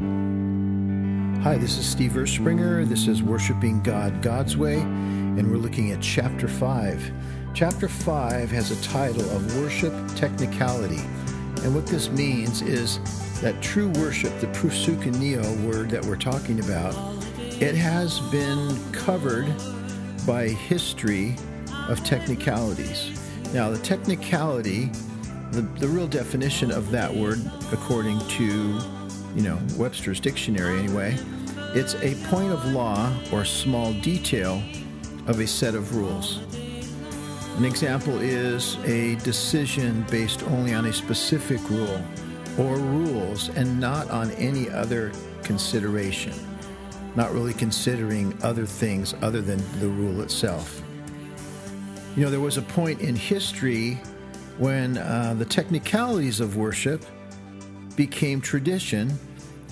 Hi, this is Steve Erspringer. This is Worshiping God God's Way, and we're looking at Chapter 5. Chapter 5 has a title of Worship Technicality. And what this means is that true worship, the proskuneo word that we're talking about, it has been covered by history of technicalities. Now, the technicality, the, the real definition of that word, according to you know, Webster's dictionary anyway, it's a point of law or small detail of a set of rules. An example is a decision based only on a specific rule or rules and not on any other consideration, not really considering other things other than the rule itself. You know, there was a point in history when uh, the technicalities of worship became tradition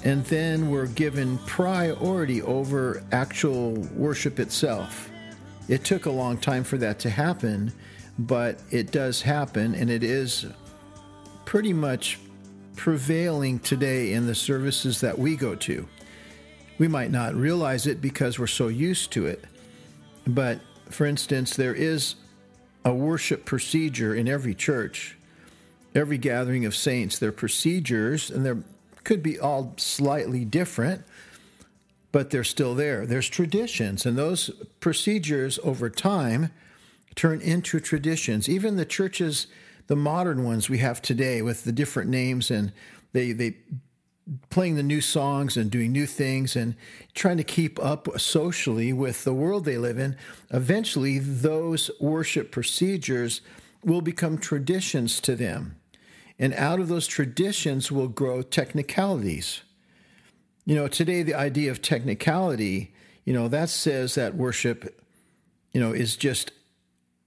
and then were given priority over actual worship itself. It took a long time for that to happen, but it does happen, and it is pretty much prevailing today in the services that we go to. We might not realize it because we're so used to it, but for instance, there is a worship procedure in every church, every gathering of saints. their procedures, and there could be all slightly different, but they're still there. There's traditions, and those procedures over time turn into traditions. Even the churches, the modern ones we have today with the different names and they, they playing the new songs and doing new things and trying to keep up socially with the world they live in, eventually those worship procedures will become traditions to them. And out of those traditions will grow technicalities. You know, today the idea of technicality, you know, that says that worship, you know, is just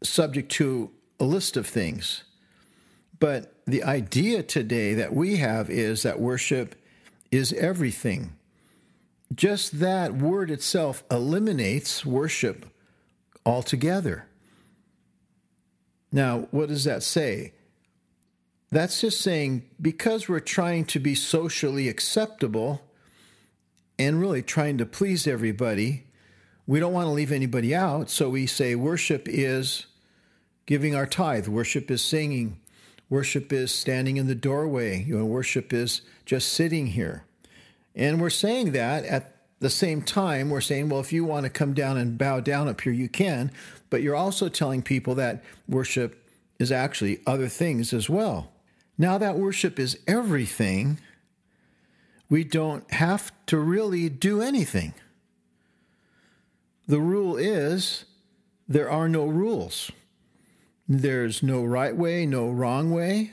subject to a list of things. But the idea today that we have is that worship is everything. Just that word itself eliminates worship altogether. Now, what does that say? That's just saying because we're trying to be socially acceptable and really trying to please everybody, we don't want to leave anybody out. So we say worship is giving our tithe, worship is singing, worship is standing in the doorway, you know, worship is just sitting here. And we're saying that at the same time, we're saying, well, if you want to come down and bow down up here, you can. But you're also telling people that worship is actually other things as well. Now that worship is everything, we don't have to really do anything. The rule is there are no rules. There's no right way, no wrong way,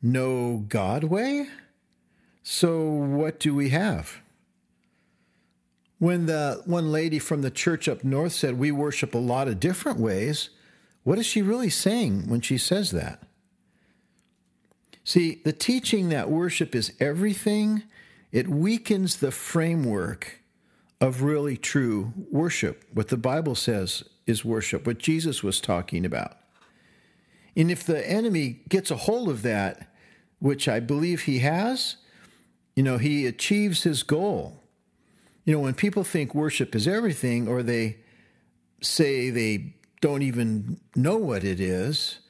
no God way. So, what do we have? When the one lady from the church up north said we worship a lot of different ways, what is she really saying when she says that? See, the teaching that worship is everything, it weakens the framework of really true worship, what the Bible says is worship, what Jesus was talking about. And if the enemy gets a hold of that, which I believe he has, you know, he achieves his goal. You know, when people think worship is everything, or they say they don't even know what it is,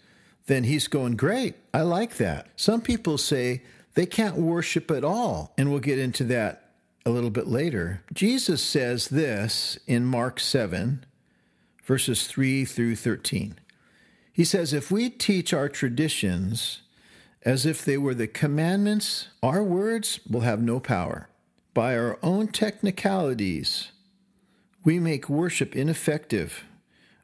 then he's going, Great, I like that. Some people say they can't worship at all, and we'll get into that a little bit later. Jesus says this in Mark 7, verses 3 through 13. He says, If we teach our traditions as if they were the commandments, our words will have no power. By our own technicalities, we make worship ineffective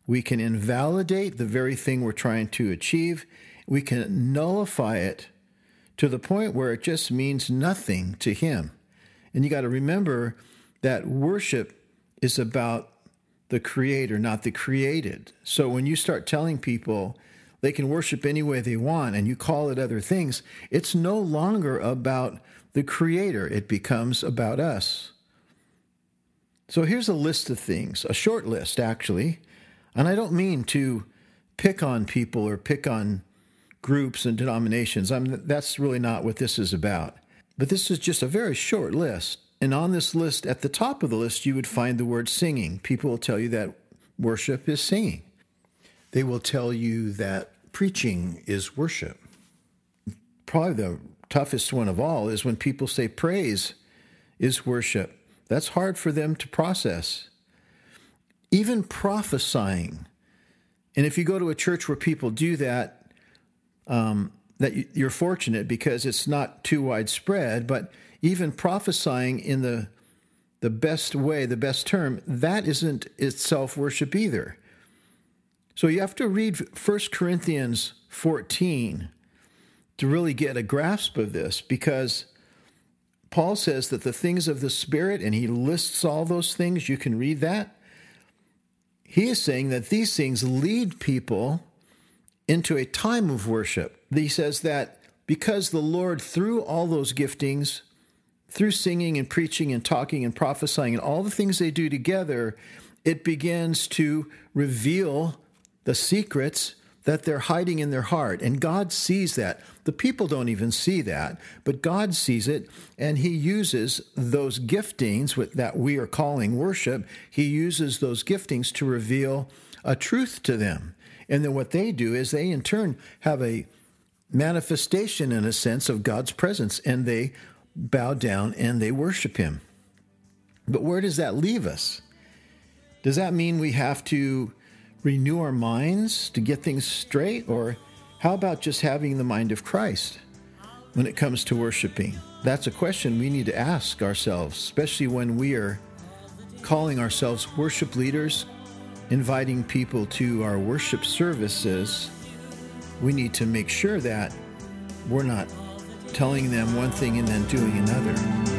we can invalidate the very thing we're trying to achieve. We can nullify it to the point where it just means nothing to Him. And you got to remember that worship is about the Creator, not the created. So when you start telling people they can worship any way they want and you call it other things, it's no longer about the Creator, it becomes about us. So here's a list of things, a short list actually, and I don't mean to pick on people or pick on groups and denominations. I'm, that's really not what this is about. But this is just a very short list. And on this list, at the top of the list, you would find the word singing. People will tell you that worship is singing. They will tell you that preaching is worship. Probably the toughest one of all is when people say praise is worship. That's hard for them to process. Even prophesying. And if you go to a church where people do that, um, that you're fortunate because it's not too widespread, but even prophesying in the the best way, the best term, that isn't itself worship either. So you have to read 1 Corinthians 14 to really get a grasp of this because Paul says that the things of the Spirit, and he lists all those things, you can read that. He is saying that these things lead people into a time of worship. He says that because the Lord, through all those giftings, through singing and preaching and talking and prophesying and all the things they do together, it begins to reveal the secrets that they're hiding in their heart. And God sees that. The people don't even see that, but God sees it, and He uses those giftings that we are calling worship, He uses those giftings to reveal a truth to them. And then what they do is they, in turn, have a manifestation, in a sense, of God's presence, and they bow down and they worship Him. But where does that leave us? Does that mean we have to renew our minds to get things straight? Or how about just having the mind of Christ when it comes to worshiping? That's a question we need to ask ourselves, especially when we are calling ourselves worship leaders, inviting people to our worship services. We need to make sure that we're not telling them one thing and then doing another.